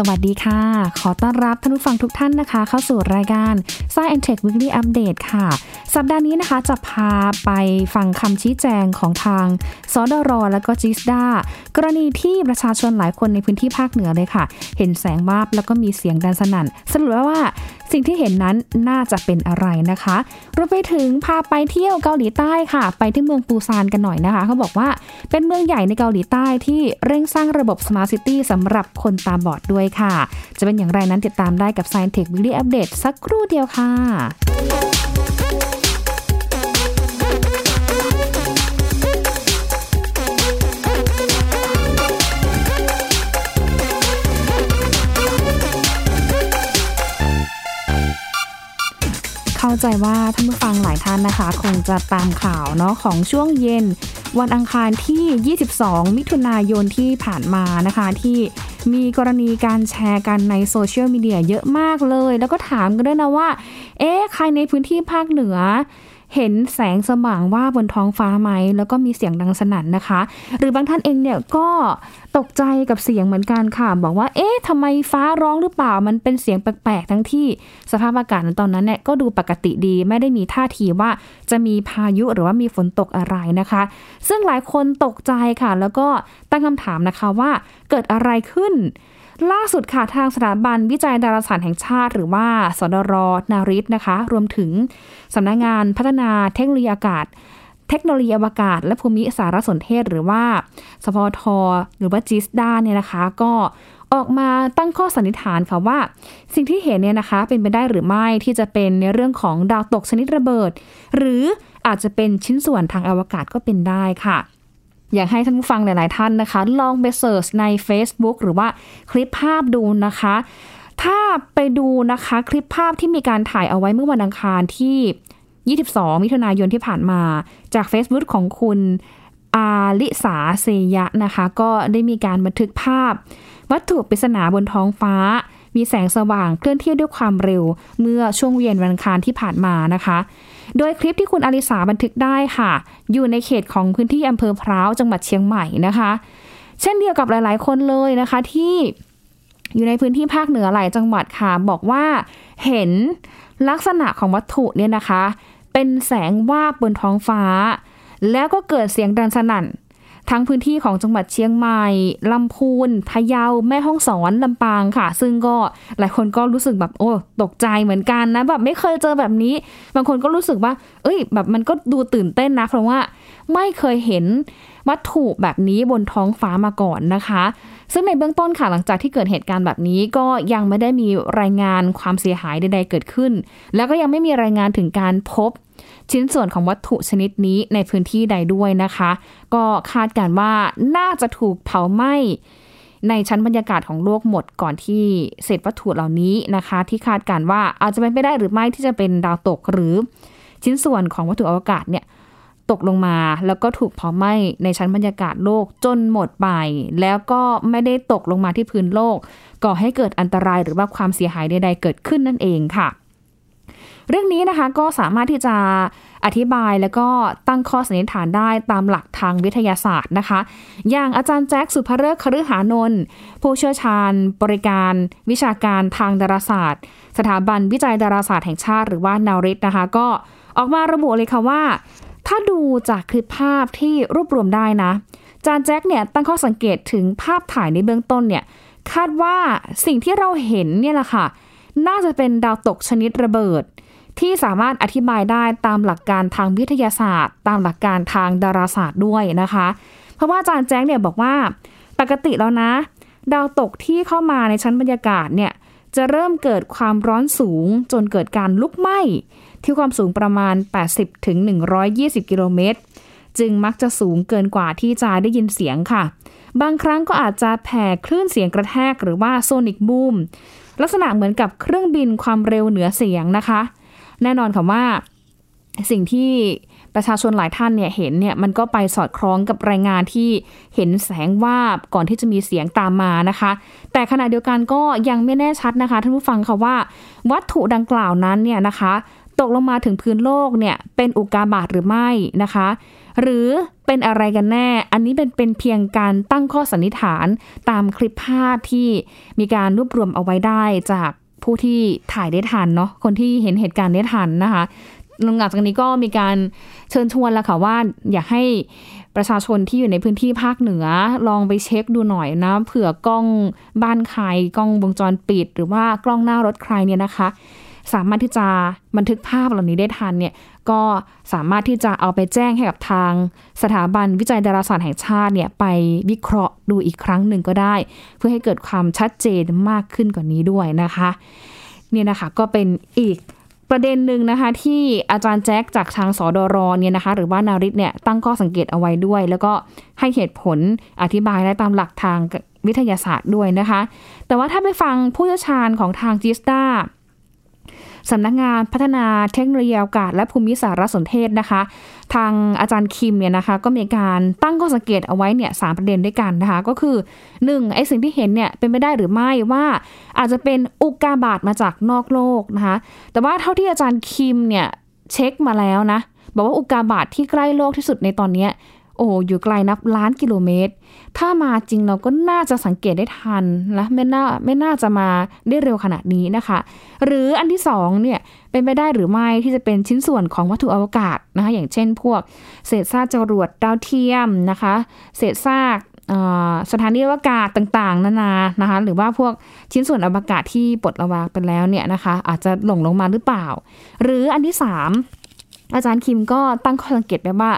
สวัสดีค่ะ ขอต้อนรับท่านผู้ฟังทุกท่านนะคะ เข้าสู่รายการ Science and Tech Weekly Update ค่ะ สัปดาห์นี้นะคะจะพาไปฟังคำชี้แจงของทางสดรและก็จิสดากรณีที่ประชาชนหลายคนในพื้นที่ภาคเหนือเลยค่ะ เห็นแสงวาบแล้วก็มีเสียงดังสนั่นสรุปว่าสิ่งที่เห็นนั้นน่าจะเป็นอะไรนะคะรวมไปถึงพาไปเที่ยวเกาหลีใต้ค่ะ ไปที่เมืองปูซานกันหน่อยนะคะ เขาบอกว่าเป็นเมืองใหญ่ในเกาหลีใต้ที่เร่งสร้างระบบ Smart City สำหรับคนตาบอดด้วยค่ะ จะเป็นอย่างไรนั้นติดตามได้กับ Science Tech Weekly Update สักครู่เดียวค่ะ เข้าใจว่าท่านผู้ฟังหลายท่านนะคะ คงจะตามข่าวเนาะของช่วงเย็น วันอังคารที่ 22 มิถุนายนที่ผ่านมานะคะ ที่มีกรณีการแชร์กันในโซเชียลมีเดียเยอะมากเลย แล้วก็ถามกันด้วยนะว่า เอ๊ะใครในพื้นที่ภาคเหนือ เห็นแสงสว่างว่าบนท้องฟ้าไหม แล้วก็มีเสียงดังสนั่นนะคะ หรือบางท่านเองเนี่ยก็ตกใจกับเสียงเหมือนกันค่ะ บอกว่า เอ๊ะทำไมฟ้าร้องหรือเปล่า มันเป็นเสียงแปลกๆ ทั้งที่สภาพอากาศในตอนนั้นเนี่ยก็ดูปกติดี ไม่ได้มีท่าทีว่าจะมีพายุหรือว่ามีฝนตกอะไรนะคะ ซึ่งหลายคนตกใจค่ะ แล้วก็ตั้งคำถามนะคะว่าเกิดอะไรขึ้น ล่าสุดค่ะทางสถาบันวิจัยดาราศาสตร์แห่งชาติ หรือว่าสดรนาริศนะคะ รวมถึงสำนักงงานพัฒนาเทคโนโลยีอากาศ เทคโนโลยีอวกาศ และภูมิสารสนเทศ หรือว่าสพทหรือว่าจิสดาเนี่ยนะคะ ก็ออกมาตั้งข้อสันนิษฐานค่ะว่า สิ่งที่เห็นเนี่ยนะคะเป็นไปได้หรือไม่ที่จะเป็นในเรื่องของดาวตกชนิดระเบิด หรืออาจจะเป็นชิ้นส่วนทางอวกาศก็เป็นได้ค่ะ อยากให้ท่านผู้ฟังหลายๆท่านนะคะ ลองไปเสิร์ชใน Facebook หรือว่าคลิปภาพดูนะคะ ถ้าไปดูนะคะคลิปภาพที่มีการถ่ายเอาไว้เมื่อวันอังคารที่ 22 มิถุนายนที่ผ่านมา จาก Facebook ของคุณอาลิสาเซยะนะคะ ก็ได้มีการบันทึกภาพ วัตถุปริศนาบนท้องฟ้า มีแสงสว่างเคลื่อนที่ด้วยความเร็ว เมื่อช่วงเวียนวันอังคารที่ผ่านมานะคะ โดยคลิปที่คุณอาลิสาบันทึกได้ค่ะ อยู่ในเขตของพื้นที่อำเภอพร้าวจังหวัดเชียงใหม่นะคะ เช่นเดียวกับหลาย ๆ คนเลยนะคะที่อยู่ในพื้นที่ภาคเหนือหลายจังหวัดค่ะ บอกว่าเห็นลักษณะของวัตถุเนี่ยนะคะ เป็นแสงวาบบนท้องฟ้า แล้วก็เกิดเสียงดังสนั่น ทั้งพื้นที่ของจังหวัดเชียงใหม่ลำพูนพะเยาแม่ฮ่องสอนลำปางค่ะ ซึ่งก็หลายคนก็รู้สึกแบบโอ้ตกใจเหมือนกันนะแบบไม่เคยเจอแบบนี้ บางคนก็รู้สึกว่า เอ้ย แบบมันก็ดูตื่นเต้นนะ เพราะว่าไม่เคยเห็นวัตถุแบบนี้บนท้องฟ้ามาก่อนนะคะ ซึ่งในเบื้องต้นค่ะหลังจากที่เกิดเหตุการณ์แบบนี้ก็ยังไม่ได้มีรายงานความเสียหายใดๆเกิดขึ้น แล้วก็ยังไม่มีรายงานถึงการพบ ชิ้นส่วนของวัตถุชนิดนี้ในพื้นที่ใดด้วยนะคะ ก็คาดการว่าน่าจะถูกเผาไหม้ในชั้นบรรยากาศของโลกหมดก่อนที่เศษวัตถุเหล่านี้นะคะ ที่คาดการว่าอาจจะเป็นไปได้หรือไม่ที่จะเป็นดาวตกหรือชิ้นส่วนของวัตถุอวกาศเนี่ยตกลงมาแล้วก็ถูกเผาไหม้ในชั้นบรรยากาศโลกจนหมดไป แล้วก็ไม่ได้ตกลงมาที่พื้นโลก ก่อให้เกิดอันตรายหรือว่าความเสียหายใดๆเกิดขึ้นนั่นเองค่ะ เรื่องนี้นะคะก็สามารถที่จะอธิบายแล้วก็ตั้งข้อสันนิษฐานได้ตามหลักทางวิทยาศาสตร์นะคะ อย่างอาจารย์แจ็คสุภเริกคฤหานนท์ผู้เชี่ยวชาญ บริการวิชาการทางดาราศาสตร์ สถาบันวิจัยดาราศาสตร์แห่งชาติหรือว่านาริสนะคะ ก็ออกมาระบุเลยค่ะว่า ถ้าดูจากคลิปภาพที่รวบรวมได้นะจานแจ็คเนี่ยตั้งข้อสังเกตถึงภาพถ่ายในเบื้องต้นเนี่ยคาดว่าสิ่งที่เราเห็นเนี่ยแหละค่ะ น่าจะเป็นดาวตกชนิดระเบิด ที่สามารถอธิบายได้ตามหลักการทางวิทยาศาสตร์ ตามหลักการทางดาราศาสตร์ด้วยนะคะ เพราะว่าอาจารย์แจ้งเนี่ยบอกว่า ปกติแล้วนะ ดาวตกที่เข้ามาในชั้นบรรยากาศเนี่ยจะเริ่มเกิดความร้อนสูงจนเกิดการลุกไหม้ที่ความสูงประมาณ 80ถึง120 กิโลเมตร จึงมักจะสูงเกินกว่าที่จะได้ยินเสียงค่ะ บางครั้งก็อาจจะแผ่คลื่นเสียงกระแทกหรือว่าโซนิกบูมลักษณะเหมือนกับเครื่องบินความเร็วเหนือเสียงนะคะ แน่นอนค่ะว่าสิ่งที่ประชาชนหลายท่านเนี่ยเห็นเนี่ยมันก็ไปสอดคล้องกับรายงานที่เห็นแสงวาบก่อนที่จะมีเสียงตามมานะคะ แต่ขณะเดียวกันก็ยังไม่แน่ชัดนะคะท่านผู้ฟังค่ะว่า วัตถุดังกล่าวนั้นเนี่ยนะคะ ตกลงมาถึงพื้นโลกเนี่ยเป็นอุกกาบาตหรือไม่นะคะ หรือเป็นอะไรกันแน่ อันนี้เป็นเป็นเพียงการตั้งข้อสันนิษฐานตามคลิปภาพที่มีการรวบรวมเอาไว้ได้จาก ผู้ที่ถ่ายได้ทันเนาะคนที่เห็นเหตุการณ์ได้ทันนะคะหลังจากนี้ก็มีการเชิญชวนแล้วค่ะว่าอยากให้ประชาชนที่อยู่ในพื้นที่ภาคเหนือ ลองไปเช็คดูหน่อยนะเผื่อกล้องบ้านใครกล้องวงจรปิด หรือว่ากล้องหน้ารถใครเนี่ยนะคะ สามารถที่จะบันทึกภาพเหล่านี้ได้ทันเนี่ย ก็สามารถที่จะเอาไปแจ้งให้กับทาง สถาบันวิจัยดาราศาสตร์แห่งชาติเนี่ยไปวิเคราะห์ดูอีกครั้งหนึ่งก็ได้ เพื่อให้เกิดความชัดเจนมากขึ้นกว่านี้ด้วยนะคะเนี่ยนะคะก็เป็นอีกประเด็นหนึ่งนะคะที่อาจารย์แจ็คจากทางสอดรเนี่ยนะคะหรือว่านาริตเนี่ยตั้งข้อสังเกตเอาไว้ด้วย แล้วก็ให้เหตุผลอธิบายได้ตามหลักทางวิทยาศาสตร์ด้วยนะคะ แต่ว่าถ้าไปฟังผู้เชี่ยวชาญของทาง GISTDA สำนักงานพัฒนาเทคโนโลยีอวกาศและภูมิสารสนเทศนะคะ ทางอาจารย์คิมเนี่ยนะคะ ก็มีการตั้งข้อสังเกตเอาไว้เนี่ยสประเด็นด้วยกันนะคะ ก็คือ 1. ไอ้สิ่งที่เห็นเนี่ยเป็นไปได้หรือไม่ว่า อาจจะเป็นอุกกาบาตมาจากนอกโลกนะคะ แต่ว่าเท่าที่อาจารย์คิมเนี่ยเช็คมาแล้วนะบอกว่าอุกกาบาตที่ใกล้โลกที่สุดในตอนนี้ โอ้อยู่ไกลนับล้านกิโลเมตร ถ้ามาจริงเราก็น่าจะสังเกตได้ทันนะไม่น่าไม่น่าจะมาได้เร็วขนาดนี้นะคะ หรืออันที่สองเนี่ยเป็นไปได้หรือไม่ที่จะเป็นชิ้นส่วนของวัตถุอวกาศนะคะอย่างเช่นพวกเศษซากจรวดดาวเทียมนะคะ เศษซากสถานีอวกาศต่างๆ นานานะคะ หรือว่าพวกชิ้นส่วนอวกาศที่ปลดระวางไปแล้วเนี่ยนะคะ อาจจะหลงลงมาหรือเปล่า หรืออันที่สามอาจารย์คิมก็ตั้งข้อสังเกตไว้ว่า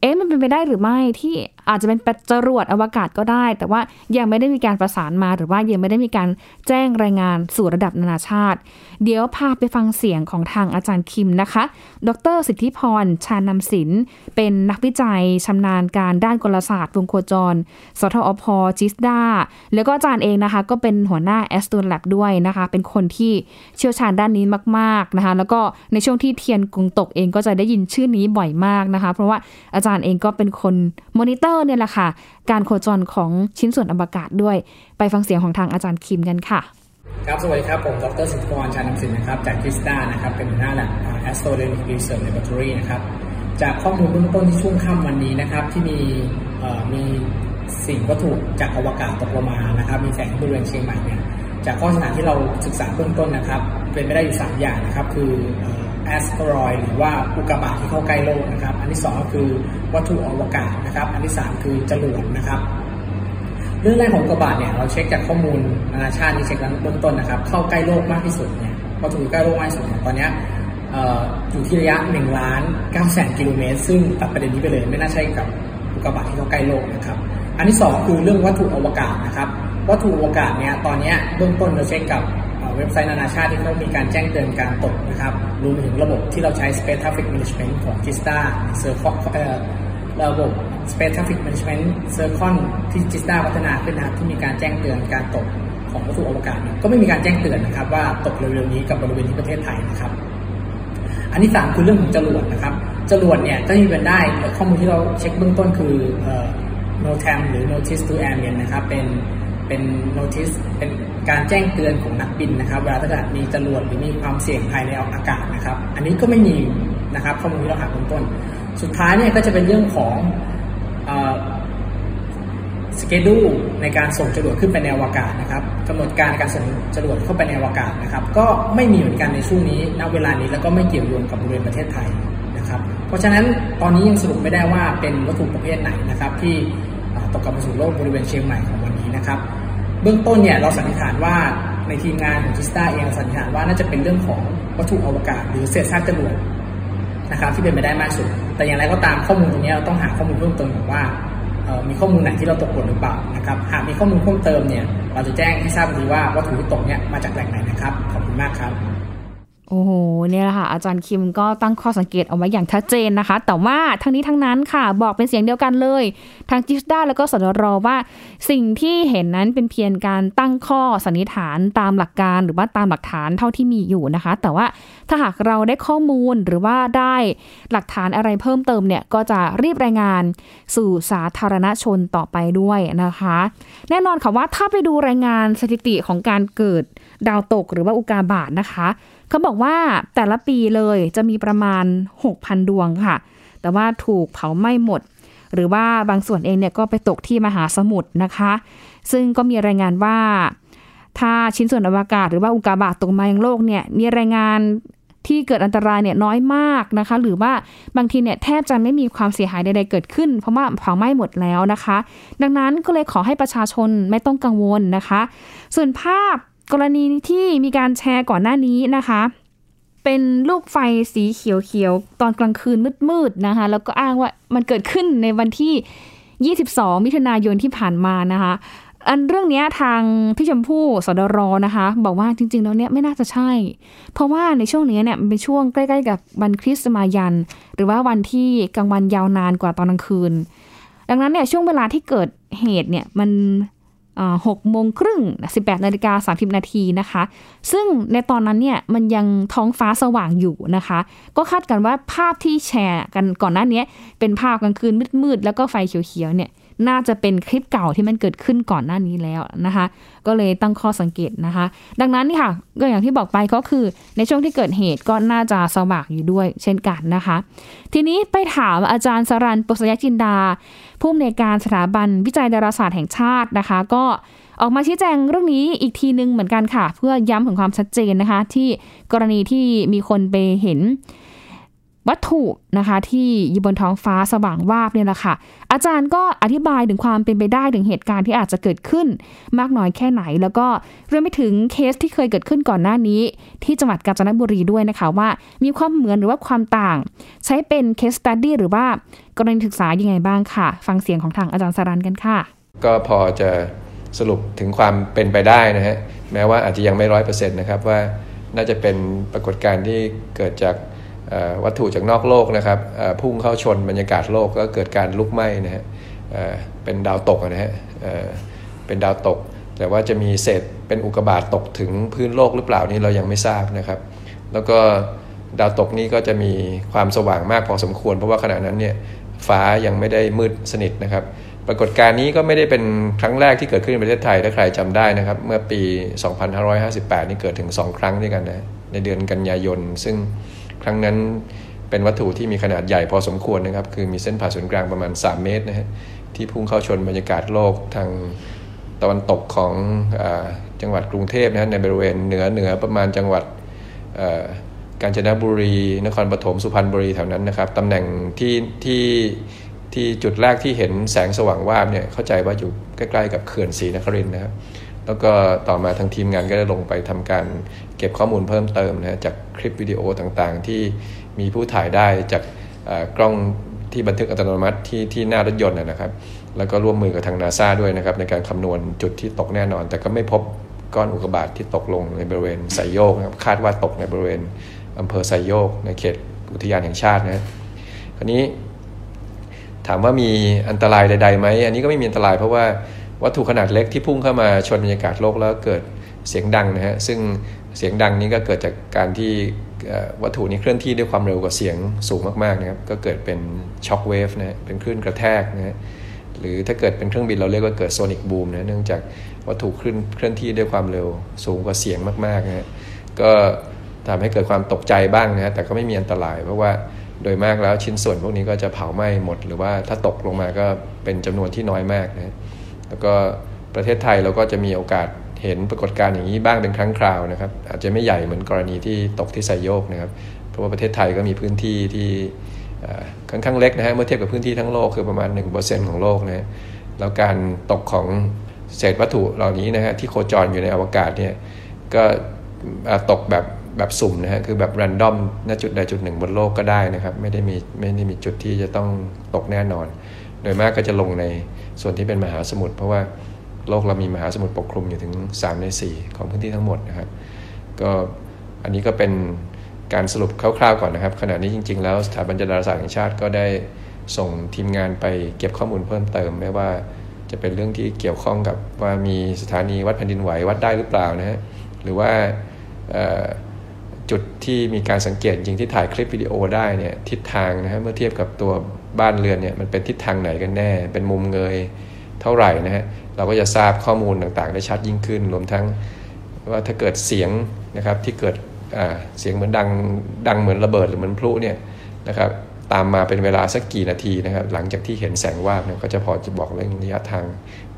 เอ๊ะมันเป็นไปได้หรือไม่ที่ อาจจะเป็นจรวดอวกาศก็ได้ แต่ว่ายังไม่ได้มีการประสานมาหรือว่ายังไม่ได้มีการแจ้งรายงานสู่ระดับนานาชาติ เดี๋ยวพาไปฟังเสียงของทางอาจารย์คิมนะคะ ดร สิทธิพร ชานำศิลป์เป็นนักวิจัยชำนาญการด้านกลศาสตร์วงโคจร สทอพจิสดาแล้วก็อาจารย์เองนะคะ ก็เป็นหัวหน้าแอสตูนแลบด้วยนะคะ เป็นคนที่เชี่ยวชาญด้านนี้มาก ๆนะคะ แล้วก็ในช่วงที่เทียนกรุงตกเองก็จะได้ยินชื่อนี้บ่อยมากนะคะ เพราะว่าอาจารย์เองก็เป็นคนมอนิเตอร์เนี่ยแหละค่ะ การโคจรของชิ้นส่วนอวกาศด้วย ไปฟังเสียงของทางอาจารย์คิมกันค่ะ ครับ สวัสดีครับ ผม ดรสิทธิพรชานำสินนะครับ จากคิสตานะครับ เป็นหัวหน้าแลบ Astrodynamic Research Laboratory นะครับ จากข้อมูลเบื้องต้นที่ช่วงค่ำวันนี้นะครับ ที่มีมีสิ่งวัตถุจากอวกาศตกลงมานะครับ มีแสงบริเวณเชียงใหม่เนี่ย จากข้อสถานที่เราศึกษาเบื้องต้นนะครับ เป็นไปได้อยู่ 3 อย่างนะครับ คือ แอสเตรอยหรือว่าอุกกาบาตที่เข้าใกล้โลกนะครับ อันที่ 2 ก็คือวัตถุอวกาศนะครับ อันที่ 3 คือจรวดนะครับ เรื่องแรกของอุกกาบาตเนี่ยเราเช็คจากข้อมูลนานาชาติที่เช็คเบื้องต้นนะครับ เข้าใกล้โลกมากที่สุดเนี่ยวัตถุใกล้โลกมากที่สุดเนี่ยตอนนี้อยู่ที่ระยะ1ล้าน9แสนกิโลเมตร ซึ่งตัดประเด็นนี้ไปเลยไม่น่าใช่กับอุกกาบาตที่เข้าใกล้โลกนะครับ อันที่ 2 คือเรื่องวัตถุอวกาศนะครับ วัตถุอวกาศเนี่ยตอนนี้เบื้องต้นเราเช็คกับเว็บไซต์นานาชาติที่เขามีการแจ้งเตือนการตกนะครับ รวมถึงระบบที่เราใช้ Space Traffic Management ของ Gista Circle ระบบ Space Traffic Management Circle ที่ Gista พัฒนาขึ้นนะครับที่มีการแจ้งเตือนการตกของวัตถุอวกาศก็ไม่มีการแจ้งเตือนนะครับ ว่าตกเร็วๆนี้กับบริเวณที่ประเทศไทยนะครับ อันที่สามคือเรื่องของจรวดนะครับจรวดเนี่ยก็มีเป็นได้ข้อมูลที่เราเช็คเบื้องต้นคือ NOTAM หรือ Notice to Airmen นะครับเป็นเป็น notice เป็น การแจ้งเตือนของนักบินนะครับ เวลาถ้าเกิดมีจรวดหรือมีความเสี่ยงภายในอากาศนะครับ อันนี้ก็ไม่มีนะครับข้อมูลที่เราหาเบื้องต้น สุดท้ายเนี่ยก็จะเป็นเรื่องของสเกดูในการส่งจรวดขึ้นไปในอวกาศนะครับกำหนดการในการส่งจรวดเข้าไปในอวกาศนะครับ ก็ไม่มีเหมือนกันในช่วงนี้ณเวลานี้แล้วก็ไม่เกี่ยวโยงกับบริเวณประเทศไทยนะครับ เพราะฉะนั้นตอนนี้ยังสรุปไม่ได้ว่าเป็นวัตถุประเภทไหนนะครับ ที่ตกกลับมาสู่โลกบริเวณเชียงใหม่ของวันนี้นะครับ บื้องต้นเนี่ยเราสันนิษฐานว่าในทีมงานของจิสตาเองสันนิษฐานว่าน่าจะเป็นเรื่องของวัตถุอวกาศ หรือเศษซากจรวดนะครับที่เป็นไปได้มากสุด แต่อย่างไรก็ตามข้อมูลตรงนี้เราต้องหาข้อมูลเพิ่มเติมว่ามีข้อมูลไหนที่เราตกหล่นหรือเปล่านะครับหากมีข้อมูลเพิ่มเติมเนี่ยเราจะแจ้งให้ทราบทีว่าวัตถุที่ตกเนี่ยมาจากแหล่งไหนนะครับขอบคุณมากครับ โอ้โหเนี่ยแหละค่ะอาจารย์คิมก็ตั้งข้อสังเกตเอาไว้อย่างชัดเจนนะคะ แต่ว่าทั้งนี้ทั้งนั้นค่ะ บอกเป็นเสียงเดียวกันเลย ทางจิสดาแล้วก็สดรว่าสิ่งที่เห็นนั้นเป็นเพียงการตั้งข้อสันนิษฐานตามหลักการหรือว่าตามหลักฐานเท่าที่มีอยู่นะคะ แต่ว่าถ้าหากเราได้ข้อมูลหรือว่าได้หลักฐานอะไรเพิ่มเติมเนี่ยก็จะรีบรายงานสู่สาธารณชนต่อไปด้วยนะคะ แน่นอนค่ะว่าถ้าไปดูรายงานสถิติของการเกิดดาวตกหรือว่าอุกาบาตนะคะ เขาบอกว่าแต่ละปีเลยจะมีประมาณ 6,000 ดวงค่ะ แต่ว่าถูกเผาไหม้หมด หรือว่าบางส่วนเองเนี่ยก็ไปตกที่มหาสมุทรนะคะ ซึ่งก็มีรายงานว่า ถ้าชิ้นส่วนอวกาศหรือว่าอุกกาบาตตกมายังโลกเนี่ยมีรายงานที่เกิดอันตรายเนี่ยน้อยมากนะคะ หรือว่าบางทีเนี่ยแทบจะไม่มีความเสียหายใดๆเกิดขึ้น เพราะว่าเผาไหม้หมดแล้วนะคะ ดังนั้นก็เลยขอให้ประชาชนไม่ต้องกังวลนะคะ ส่วนภาพ กรณีที่มีการแชร์ก่อนหน้านี้นะคะ เป็นลูกไฟสีเขียวๆ ตอนกลางคืนมืดๆนะคะ แล้วก็อ้างว่ามันเกิดขึ้นในวันที่ 22 มิถุนายนที่ผ่านมานะคะ อันเรื่องนี้ทางพี่ชมพู่สดรนะคะ บอกว่าจริงๆแล้วเนี่ยไม่น่าจะใช่ เพราะว่าในช่วงนี้เนี่ยเป็นช่วงใกล้ๆกับวันคริสต์มายัน หรือว่าวันที่กลางวันยาวนานกว่าตอนกลางคืน ดังนั้นเนี่ยช่วงเวลาที่เกิดเหตุเนี่ยมัน หกโมงครึ่งสิบแปดนาฬิกาสามสิบนาทีนะคะ ซึ่งในตอนนั้นเนี่ยมันยังท้องฟ้าสว่างอยู่นะคะ ก็คาดกันว่าภาพที่แชร์กันก่อนหน้านี้เป็นภาพกลางคืนมืดๆ แล้วก็ไฟเขียวๆเนี่ย น่าจะเป็นคลิปเก่าที่มันเกิดขึ้นก่อนหน้านี้แล้วนะคะ ก็เลยตั้งข้อสังเกตนะคะ ดังนั้นนี่ค่ะก็อย่างที่บอกไปก็คือในช่วงที่เกิดเหตุก็น่าจะสว่างอยู่ด้วยเช่นกันนะคะ ทีนี้ไปถามอาจารย์สรันปุษยจินดา ผู้อำนวยการสถาบันวิจัยดาราศาสตร์แห่งชาตินะคะ ก็ออกมาชี้แจงเรื่องนี้อีกทีนึงเหมือนกันค่ะ เพื่อย้ำถึงความชัดเจนนะคะ ที่กรณีที่มีคนไปเห็น วัตถุนะคะที่อยู่บนท้องฟ้าสว่างวาบเนี่ยแหละค่ะ อาจารย์ก็อธิบายถึงความเป็นไปได้ถึงเหตุการณ์ที่อาจจะเกิดขึ้นมากน้อยแค่ไหน แล้วก็เรื่องไปถึงเคสที่เคยเกิดขึ้นก่อนหน้านี้ ที่จังหวัดกาญจนบุรีด้วยนะคะว่า มีความเหมือนหรือว่าความต่าง ใช้เป็น case study หรือว่ากรณีศึกษายังไงบ้างค่ะ ฟังเสียงของทางอาจารย์ศรัณย์กันค่ะ ก็พอจะสรุปถึงความเป็นไปได้นะฮะแม้ว่าอาจจะยังไม่ร้อยเปอร์เซ็นต์นะครับว่าน่าจะเป็นปรากฏการณ์ที่เกิดจาก วัตถุจากนอกโลกนะครับพุ่งเข้าชนบรรยากาศโลกก็เกิดการลุกไหม้นะฮะเป็นดาวตกนะฮะเป็นดาวตก แต่ว่าจะมีเศษเป็นอุกกาบาตตกถึงพื้นโลกหรือเปล่านี่เรายังไม่ทราบนะครับ แล้วก็ดาวตกนี้ก็จะมีความสว่างมากพอสมควร เพราะว่าขณะนั้นเนี่ยฟ้ายังไม่ได้มืดสนิทนะครับ ปรากฏการณ์นี้ก็ไม่ได้เป็นครั้งแรกที่เกิดขึ้นในประเทศไทยถ้าใครจำได้นะครับ เมื่อปี 2558 นี่เกิดถึง 2 ครั้งด้วยกันนะในเดือนกันยายนซึ่ง ครั้งนั้นเป็นวัตถุที่มีขนาดใหญ่พอสมควรนะครับ คือมีเส้นผ่าศูนย์กลางประมาณ 3 เมตรนะฮะที่พุ่งเข้าชนบรรยากาศโลกทางตะวันตกของอจังหวัดกรุงเทพนะฮะในบริเวณเหนือเหนือประมาณจังหวัดกาญจนบุรี นครปฐมสุพรรณบุรีแถวนั้นนะครับตำแหน่งที่ที่ที่จุดแรกที่เห็นแสงสว่างวาบเนี่ยเข้าใจว่าอยู่ใกล้ ๆ กับเขื่อนศรีนครินนะครับแล้วก็ต่อมาทางทีมงานก็ได้ลงไปทำการ เก็บข้อมูลเพิ่มเติมนะจากคลิปวิดีโอต่างๆ ที่มีผู้ถ่ายได้จากกล้องที่บันทึกอัตโนมัติที่ที่หน้ารถยนต์นะครับ แล้วก็ร่วมมือกับทางนาซาด้วยนะครับ ในการคำนวณจุดที่ตกแน่นอน แต่ก็ไม่พบก้อนอุกกาบาตที่ตกลงในบริเวณไซโยกนะครับคาดว่าตกในบริเวณอำเภอไซโยก ในเขตอุทยานแห่งชาตินะคราวนี้ถามว่ามีอันตรายใดๆไหมอันนี้ก็ไม่มีอันตรายเพราะว่าวัตถุขนาดเล็กที่พุ่งเข้ามาชนบรรยากาศโลกแล้วเกิดเสียงดังนะฮะซึ่ง เสียงดังนี้ก็เกิดจากการที่วัตถุนี้เคลื่อนที่ด้วยความเร็วกว่าเสียงสูงมากๆนะครับ ก็เกิดเป็น shock wave นะเป็นคลื่นกระแทกนะฮะหรือถ้าเกิดเป็นเครื่องบินเราเรียกว่าเกิด sonic boom นะเนื่องจากวัตถุเคลื่อนเคลื่อนที่ด้วยความเร็วสูงกว่าเสียงมากๆนะฮะก็ทำให้เกิดความตกใจบ้างนะฮะแต่ก็ไม่มีอันตราย เพราะว่าโดยมากแล้วชิ้นส่วนพวกนี้ก็จะเผาไหม้หมด หรือว่าถ้าตกลงมาก็เป็นจำนวนที่น้อยมากนะแล้วก็ประเทศไทยเราก็จะมีโอกาส เห็นปรากฏการณ์อย่างนี้บ้างเป็นครั้งคราวนะครับ อาจจะไม่ใหญ่เหมือนกรณีที่ตกที่ไซโยกนะครับ เพราะว่าประเทศไทยก็มีพื้นที่ที่ค่อนข้างเล็กนะฮะเมื่อเทียบกับพื้นที่ทั้งโลกคือประมาณ 1%ของโลกนะแล้วการตกของเศษวัตถุเหล่านี้นะฮะที่โคจรอยู่ในอวกาศเนี่ยก็ตกแบบแบบสุ่มนะฮะคือแบบรันดอมณจุดใดจุดหนึ่งบนโลกก็ได้นะครับ ไม่ได้มีไม่ได้มีจุดที่จะต้องตกแน่นอน โดยมากก็จะลงในส่วนที่เป็นมหาสมุทรเพราะว่า โลกเรามีมหาสมุทรปกคลุมอยู่ถึง 3 ใน 4 ของพื้นที่ทั้งหมดนะครับก็อันนี้ก็เป็นการสรุปคร่าวๆก่อนนะครับ ขณะนี้จริง ๆ แล้วสถาบันดาราศาสตร์แห่งชาติก็ได้ส่งทีมงานไปเก็บข้อมูลเพิ่มเติม ไม่ว่าจะเป็นเรื่องที่เกี่ยวข้องกับว่ามีสถานีวัดแผ่นดินไหววัดได้หรือเปล่านะฮะหรือว่าจุดที่มีการสังเกตจริงที่ถ่ายคลิปวิดีโอได้เนี่ยทิศทางนะฮะเมื่อเทียบกับตัวบ้านเรือนเนี่ยมันเป็นทิศทางไหนกันแน่ เป็นมุมเงย เท่าไหร่นะฮะเราก็จะทราบข้อมูลต่างๆ ได้ชัดยิ่งขึ้น รวมทั้งว่าถ้าเกิดเสียงนะครับที่เกิดเสียงเหมือนดังดังเหมือนระเบิดหรือเหมือนพลุเนี่ยนะครับตามมาเป็นเวลาสักกี่นาทีนะครับ หลังจากที่เห็นแสงวาบเนี่ยก็จะพอจะบอกเรื่องระยะทาง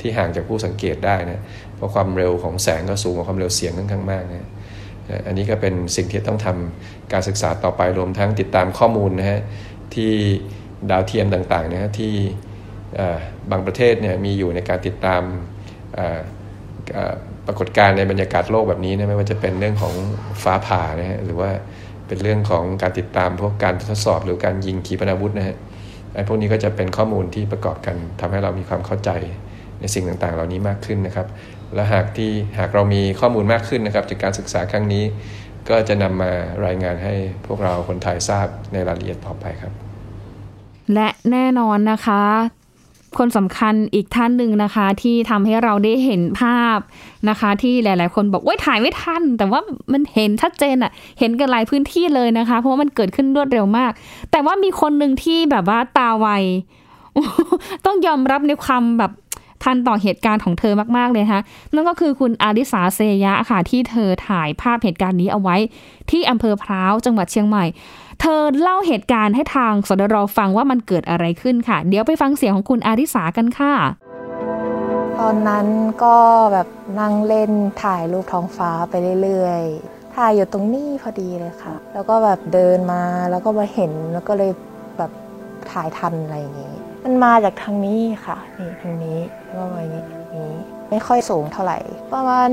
ที่ห่างจากผู้สังเกตได้นะเพราะความเร็วของแสงก็สูงกว่าความเร็วเสียงค่อนข้างมากนะอันนี้ก็เป็นสิ่งที่ต้องทำการศึกษาต่อไปรวมทั้งติดตามข้อมูลนะฮะที่ดาวเทียมต่างๆนะฮะที่ บางประเทศเนี่ยมีอยู่ในการติดตามปรากฏการณ์ในบรรยากาศโลกแบบนี้นะไม่ว่าจะเป็นเรื่องของฟ้าผ่านะฮะหรือว่าเป็นเรื่องของการติดตามพวกการทดสอบหรือการยิงขีปนาวุธนะฮะไอ้พวกนี้ก็จะเป็นข้อมูลที่ประกอบกันทำให้เรามีความเข้าใจในสิ่งต่างๆ เหล่านี้มากขึ้นนะครับ และหากที่หากเรามีข้อมูลมากขึ้นนะครับ จากการศึกษาครั้งนี้ ก็จะนำมารายงานให้พวกเราคนไทยทราบในรายละเอียดต่อไปครับ และแน่นอนนะคะ คนสำคัญอีกท่านหนึ่งนะคะ ที่ทำให้เราได้เห็นภาพนะคะ ที่หลาย ๆ คนบอกว่าถ่ายไม่ทัน แต่ว่ามันเห็นชัดเจนอะเห็นกันหลายพื้นที่เลยนะคะ เพราะว่ามันเกิดขึ้นรวดเร็วมาก แต่ว่ามีคนหนึ่งที่แบบว่าตาไวต้องยอมรับในความแบบทันต่อเหตุการณ์ของเธอมากๆเลยนะคะนั่นก็คือคุณอาริสาเซยะค่ะที่เธอถ่ายภาพเหตุการณ์นี้เอาไว้ ที่อำเภอพร้าวจังหวัดเชียงใหม่ เธอเล่าเหตุการณ์ให้ทางสดรฟังว่ามันเกิดอะไรขึ้นค่ะ เดี๋ยวไปฟังเสียงของคุณอาริสากันค่ะ ตอนนั้นก็แบบนั่งเล่นถ่ายรูปท้องฟ้าไปเรื่อยๆ ถ่ายอยู่ตรงนี้พอดีเลยค่ะ แล้วก็แบบเดินมาแล้วก็มาเห็นแล้วก็เลยแบบถ่ายทันอะไรอย่างนี้ มันมาจากทางนี้ค่ะ นี่ทางนี้ก็มาอย่างนี้ไม่ค่อยสูงเท่าไหร่ ประมาณ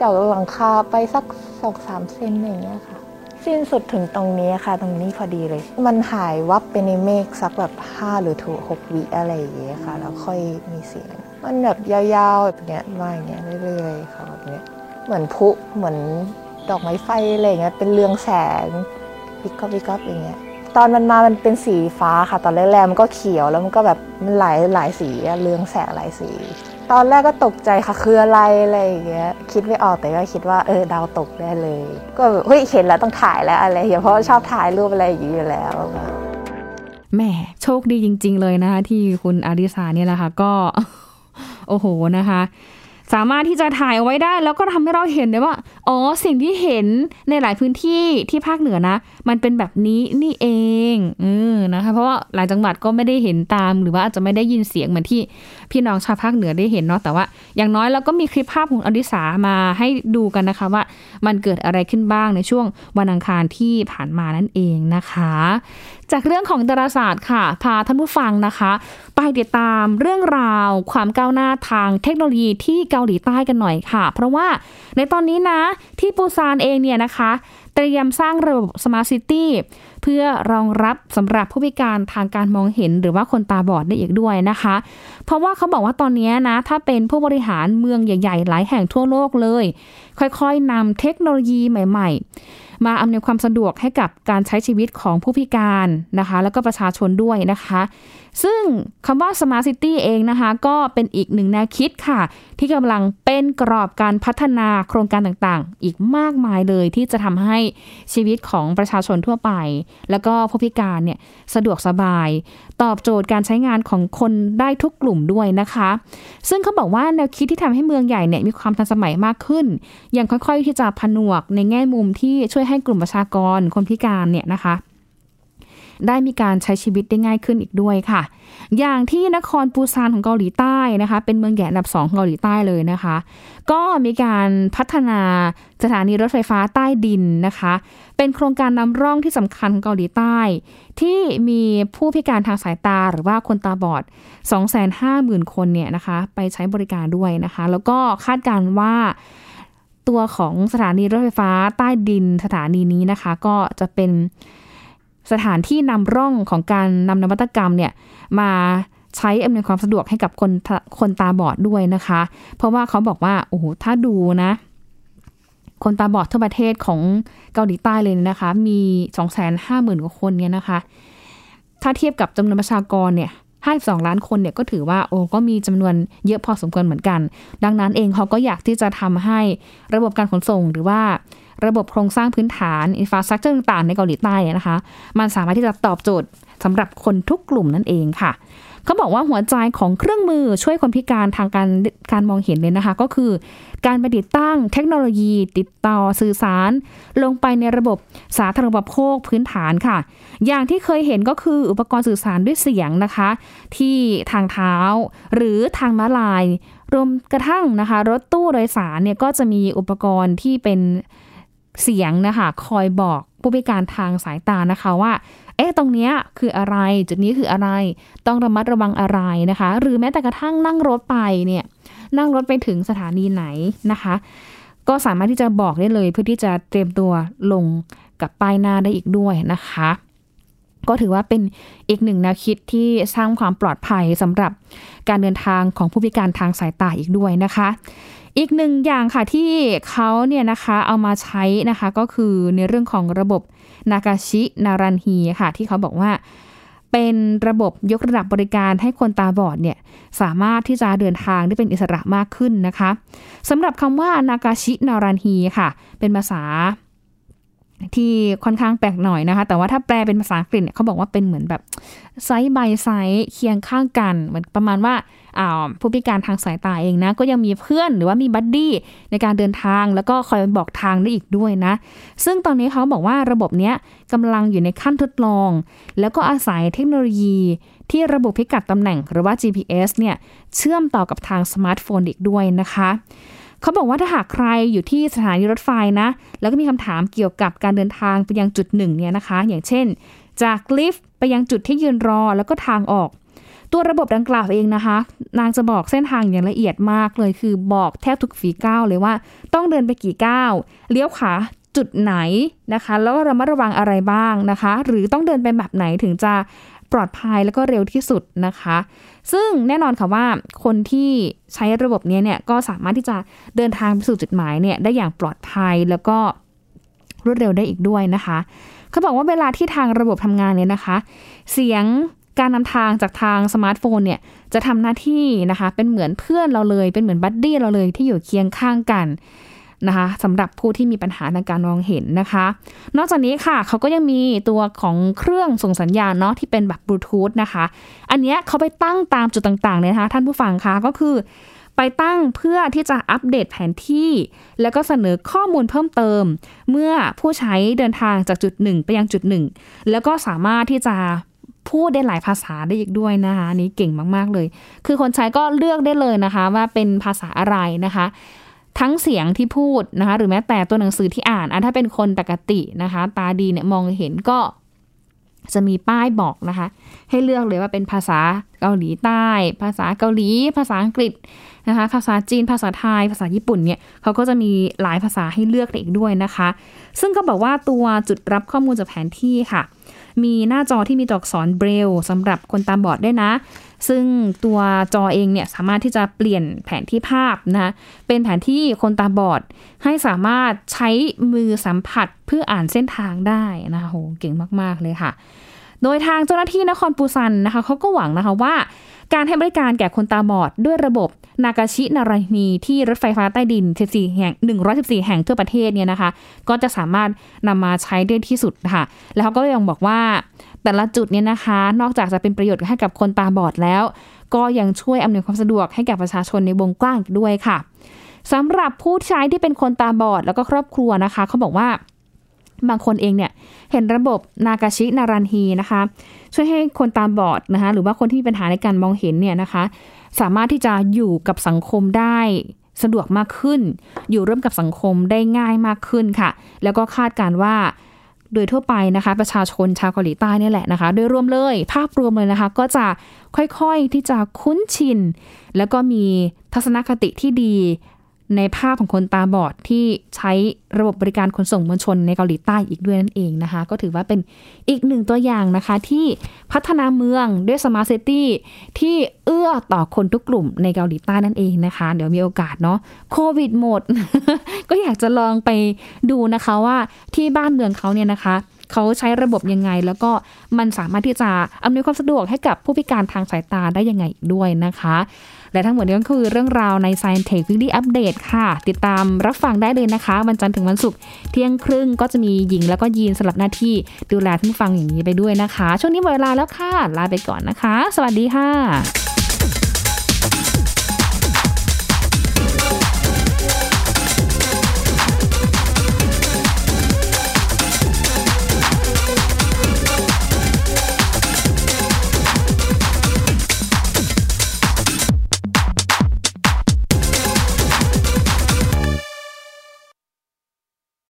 จากหลังคาไปสักสองสามเซนอย่างเงี้ยค่ะ สิ้นสุดถึงตรงนี้ค่ะ ตรงนี้พอดีเลย มันหายวับไปในเมฆสักแบบ 5 หรือถูกหกวิอะไรอย่างเงี้ยค่ะ แล้วค่อยมีเสียง มันแบบยาวๆ แบบเนี้ยมาอย่างเงี้ยเรื่อยๆค่ะแบบเนี้ยเหมือนพุเหมือนดอกไม้ไฟอะไรเงี้ยเป็นเรืองแสงวิกก็วิกก็อย่างเงี้ยตอนมันมามันเป็นสีฟ้าค่ะ ตอนแรกๆมันก็เขียวแล้วมันก็แบบมันหลายหลายสีเรืองแสงหลายสี ตอนแรกก็ตกใจค่ะคืออะไรอะไรอย่างเงี้ยคิดไม่ออกแต่ก็คิดว่าเออดาวตกได้เลย ก็เฮ้ยเห็นแล้วต้องถ่ายแล้วอะไรอย่างเพราะชอบถ่ายรูปอะไรอย่างนี้อยู่แล้วแม่โชคดีจริง ๆ เลยนะคะที่คุณอาริสาเนี่ยแหละค่ะก็ โอ้โหนะคะ สามารถที่จะถ่ายเอาไว้ได้ แล้วก็ทำให้เราเห็นได้ว่า อ๋อสิ่งที่เห็นในหลายพื้นที่ที่ภาคเหนือนะ มันเป็นแบบนี้นี่เองเออนะคะ เพราะว่าหลายจังหวัดก็ไม่ได้เห็นตาม หรือว่าอาจจะไม่ได้ยินเสียงเหมือนที่พี่น้องชาวภาคเหนือได้เห็นเนาะแต่ว่า อย่างน้อยเราก็มีคลิปภาพของอดิสามาให้ดูกันนะคะว่า มันเกิดอะไรขึ้นบ้างในช่วงวันอังคารที่ผ่านมานั่นเองนะคะ จากเรื่องของดาราศาสตร์ค่ะ พาท่านผู้ฟังนะคะ ไปติดตามเรื่องราวความก้าวหน้าทางเทคโนโลยีที่เกาหลีใต้กันหน่อยค่ะ เพราะว่าในตอนนี้นะที่ปูซานเองเนี่ยนะคะ เตรียมสร้างระบบ smart city เพื่อรองรับสำหรับผู้พิการทางการมองเห็นหรือว่าคนตาบอดได้อีกด้วยนะคะเพราะว่าเขาบอกว่าตอนนี้นะ ถ้าเป็นผู้บริหารเมืองใหญ่ ๆ หลายแห่งทั่วโลกเลย ค่อยๆนำเทคโนโลยีใหม่ ๆ มาอำนวยความสะดวกให้กับการใช้ชีวิตของผู้พิการนะคะ แล้วก็ประชาชนด้วยนะคะ ซึ่งคำว่า Smart City เองนะคะ ก็เป็นอีกหนึ่งแนวคิดค่ะ ที่กำลังเป็นกรอบการพัฒนาโครงการต่างๆ อีกมากมายเลยที่จะทำให้ชีวิตของประชาชนทั่วไป แล้วก็ผู้พิการเนี่ยสะดวกสบาย ตอบโจทย์การใช้งานของคนได้ทุกกลุ่มด้วยนะคะ ซึ่งเขาบอกว่าแนวคิดที่ทำให้เมืองใหญ่เนี่ยมีความทันสมัยมากขึ้นอย่างค่อยๆที่จะผนวกในแง่มุมที่ช่วยให้กลุ่มประชากรคนพิการเนี่ยนะคะ ได้มีการใช้ชีวิตได้ง่ายขึ้นอีกด้วยค่ะ อย่างที่นครปูซานของเกาหลีใต้นะคะ เป็นเมืองใหญ่อันดับสองของเกาหลีใต้เลยนะคะ ก็มีการพัฒนาสถานีรถไฟฟ้าใต้ดินนะคะ เป็นโครงการนำร่องที่สำคัญของเกาหลีใต้ ที่มีผู้พิการทางสายตาหรือว่าคนตาบอด 250,000 คนเนี่ยนะคะ ไปใช้บริการด้วยนะคะ แล้วก็คาดการว่าตัวของสถานีรถไฟฟ้าใต้ดินสถานีนี้นะคะ ก็จะเป็น สถานที่นำร่องของการนำนวัตกรรมเนี่ยมาใช้อำนวยความสะดวกให้กับคนคนตาบอดด้วยนะคะ เพราะว่าเขาบอกว่าโอ้โหถ้าดูนะ คนตาบอดทั่วประเทศของเกาหลีใต้เลยนะคะ มีสองแสนห้าหมื่นกว่าคนเนี่ยนะคะ ถ้าเทียบกับจำนวนประชากรเนี่ย52ล้านคนเนี่ยก็ถือว่าโอ้ก็มีจำนวนเยอะพอสมควรเหมือนกัน ดังนั้นเองเขาก็อยากที่จะทำให้ระบบการขนส่งหรือว่า ระบบโครงสร้างพื้นฐานอินฟราสตรักเจอร์ต่างๆในเกาหลีใต้นะคะ มันสามารถที่จะตอบโจทย์สำหรับคนทุกกลุ่มนั่นเองค่ะเขาบอกว่าหัวใจของเครื่องมือช่วยคนพิการทางการการมองเห็นเลยนะคะ ก็คือ การประดิษฐ์ตั้งเทคโนโลยี ติดต่อสื่อสาร ลงไปในระบบสาธารณูปโภคพื้นฐานค่ะ อย่างที่เคยเห็นก็คืออุปกรณ์สื่อสารด้วยเสียงนะคะ ที่ทางเท้า หรือทางม้าลาย รวมกระทั่งนะคะ รถตู้โดยสารเนี่ยก็จะมีอุปกรณ์ที่เป็น เสียงนะคะ คอยบอกผู้พิการทางสายตานะคะว่า เอ๊ะ ตรงเนี้ยคืออะไร จุดนี้คืออะไร ต้องระมัดระวังอะไรนะคะ หรือแม้แต่กระทั่งนั่งรถไปเนี่ย นั่งรถไปถึงสถานีไหนนะคะ ก็สามารถที่จะบอกได้เลยเพื่อที่จะเตรียมตัวลงกับป้ายหน้าได้อีกด้วยนะคะ ก็ถือว่าเป็นอีกหนึ่งแนวคิดที่สร้างความปลอดภัยสำหรับการเดินทางของผู้พิการทางสายตาอีกด้วยนะคะ อีกหนึ่งอย่างค่ะที่เขาเนี่ยนะคะเอามาใช้นะคะก็คือในเรื่องของระบบนากาชินารันฮีค่ะ ที่เขาบอกว่าเป็นระบบยกระดับบริการให้คนตาบอดเนี่ยสามารถที่จะเดินทางได้เป็นอิสระมากขึ้นนะคะสำหรับคำว่านากาชินารันฮีค่ะ เป็นภาษา ที่ค่อนข้างแปลกหน่อยนะคะ แต่ว่าถ้าแปลเป็นภาษาอังกฤษเนี่ยเขาบอกว่าเป็นเหมือนแบบ side by side เคียงข้างกันเหมือนประมาณว่าผู้พิการทางสายตาเองนะ ก็ยังมีเพื่อนหรือว่ามี buddy ในการเดินทาง แล้วก็คอยบอกทางได้อีกด้วยนะ ซึ่งตอนนี้เขาบอกว่าระบบนี้กำลังอยู่ในขั้นทดลอง แล้วก็อาศัยเทคโนโลยีที่ระบบพิกัดตำแหน่งหรือว่า GPS เนี่ยเชื่อมต่อกับทางสมาร์ทโฟนอีกด้วยนะคะ เขาบอกว่าถ้าหากใครอยู่ที่สถานีรถไฟนะ แล้วก็มีคำถามเกี่ยวกับการเดินทางไปยังจุดหนึ่งเนี่ยนะคะ อย่างเช่น จากลิฟต์ไปยังจุดที่ยืนรอแล้วก็ทางออก ตัวระบบดังกล่าวเองนะคะ นางจะบอกเส้นทางอย่างละเอียดมากเลย คือบอกแทบทุกฝีก้าวเลยว่า ต้องเดินไปกี่ก้าวเลี้ยวขวาจุดไหนนะคะ แล้วก็ระมัดระวังอะไรบ้างนะคะ หรือต้องเดินไปแบบไหนถึงจะ ปลอดภัยแล้วก็เร็วที่สุดนะคะ ซึ่งแน่นอนค่ะว่าคนที่ใช้ระบบนี้เนี่ยก็สามารถที่จะเดินทางไปสู่จุดหมายเนี่ยได้อย่างปลอดภัยแล้วก็รวดเร็วได้อีกด้วยนะคะ เขาบอกว่าเวลาที่ทางระบบทำงานเนี่ยนะคะ เสียงการนำทางจากทางสมาร์ทโฟนเนี่ยจะทำหน้าที่นะคะ เป็นเหมือนเพื่อนเราเลย เป็นเหมือน buddy เราเลยที่อยู่เคียงข้างกัน นะคะสำหรับผู้ที่มีปัญหาในการมองเห็นนะคะ นอกจากนี้ค่ะเขาก็ยังมีตัวของเครื่องส่งสัญญาณเนาะที่เป็นแบบบลูทูธนะคะ อันนี้เขาไปตั้งตามจุดต่างๆเลยนะคะ ท่านผู้ฟังคะก็คือไปตั้งเพื่อที่จะอัปเดตแผนที่ แล้วก็เสนอข้อมูลเพิ่มเติม เมื่อผู้ใช้เดินทางจากจุดหนึ่งไปยังจุดหนึ่งแล้วก็สามารถที่จะพูดได้หลายภาษาได้อีกด้วยนะคะนี้เก่งมาก ๆ เลย คือคนใช้ก็เลือกได้เลยนะคะ ว่าเป็นภาษาอะไรนะคะ ทั้งเสียงที่พูดนะคะหรือแม้แต่ตัวหนังสือที่อ่านอะถ้าเป็นคนปกตินะคะ ตาดีเนี่ยมองเห็นก็จะมีป้ายบอกนะคะ ให้เลือกเลยว่าเป็นภาษาเกาหลีใต้ ภาษาเกาหลี ภาษาอังกฤษนะคะ ภาษาจีน ภาษาไทย ภาษาญี่ปุ่นเนี่ยเขาก็จะมีหลายภาษาให้เลือกอีกด้วยนะคะ ซึ่งก็บอกว่าตัวจุดรับข้อมูลจากแผนที่ค่ะ มีหน้าจอที่มีตัวอักษรเบรลสำหรับคนตาบอดด้วยนะ ซึ่งตัวจอเองเนี่ยสามารถที่จะเปลี่ยนแผนที่ภาพนะเป็นแผนที่คนตาบอดให้สามารถใช้มือสัมผัสเพื่ออ่านเส้นทางได้นะคะโหเก่งมากๆเลยค่ะ โดยทางเจ้าหน้าที่นครปูซันนะคะเขาก็หวังนะคะว่าการให้บริการแก่คนตาบอดด้วยระบบนากาชินารานีที่รถไฟฟ้าใต้ดิน 14 แห่ง 114 แห่งทั่วประเทศเนี่ยนะคะ ก็จะสามารถนำมาใช้ได้ที่สุดค่ะ แล้วเขาก็ยังบอกว่า แต่ละจุดเนี่ยนะคะ นอกจากจะเป็นประโยชน์ให้กับคนตาบอดแล้ว ก็ยังช่วยอำนวยความสะดวกให้กับประชาชนในวงกว้างด้วยค่ะสำหรับผู้ใช้ที่เป็นคนตาบอดแล้วก็ครอบครัวนะคะเขาบอกว่าบางคนเองเนี่ยเห็นระบบนากาชินารันฮีนะคะ ช่วยให้คนตาบอดนะคะหรือว่าคนที่มีปัญหาในการมองเห็นเนี่ยนะคะ สามารถที่จะอยู่กับสังคมได้สะดวกมากขึ้น อยู่ร่วมกับสังคมได้ง่ายมากขึ้นค่ะ แล้วก็คาดการว่า โดยทั่วไปนะคะ ประชาชนชาวเกาหลีใต้นี่แหละนะคะ โดยรวมเลย ภาพรวมเลยนะคะ ก็จะค่อยๆที่จะคุ้นชิน แล้วก็มีทัศนคติที่ดี ในภาพของคนตาบอดที่ใช้ระบบบริการขนส่งมวลชนในเกาหลีใต้อีกด้วยนั่นเองนะคะ ก็ถือว่าเป็นอีกหนึ่งตัวอย่างนะคะ ที่พัฒนาเมืองด้วยสมาร์ทซิตี้ที่เอื้อต่อคนทุกกลุ่มในเกาหลีใต้นั่นเองนะคะ เดี๋ยวมีโอกาสเนาะโควิดหมด ก็อยากจะลองไปดูนะคะว่าที่บ้านเมืองเขาเนี่ยนะคะ เขาใช้ระบบยังไง แล้วก็มันสามารถที่จะอำนวยความสะดวกให้กับผู้พิการทางสายตาได้ยังไงด้วยนะคะ และทั้งหมดนี้ก็คือเรื่องราวใน Science Tech Weekly Update ค่ะ ติดตามรับฟังได้เลยนะคะ วันจันทร์ถึงวันศุกร์เที่ยงครึ่งก็จะมีหญิงแล้วก็ยีนสลับหน้าที่ดูแลท่านฟังอย่างนี้ไปด้วยนะคะ ช่วงนี้หมดเวลาแล้วค่ะ ลาไปก่อนนะคะ สวัสดีค่ะ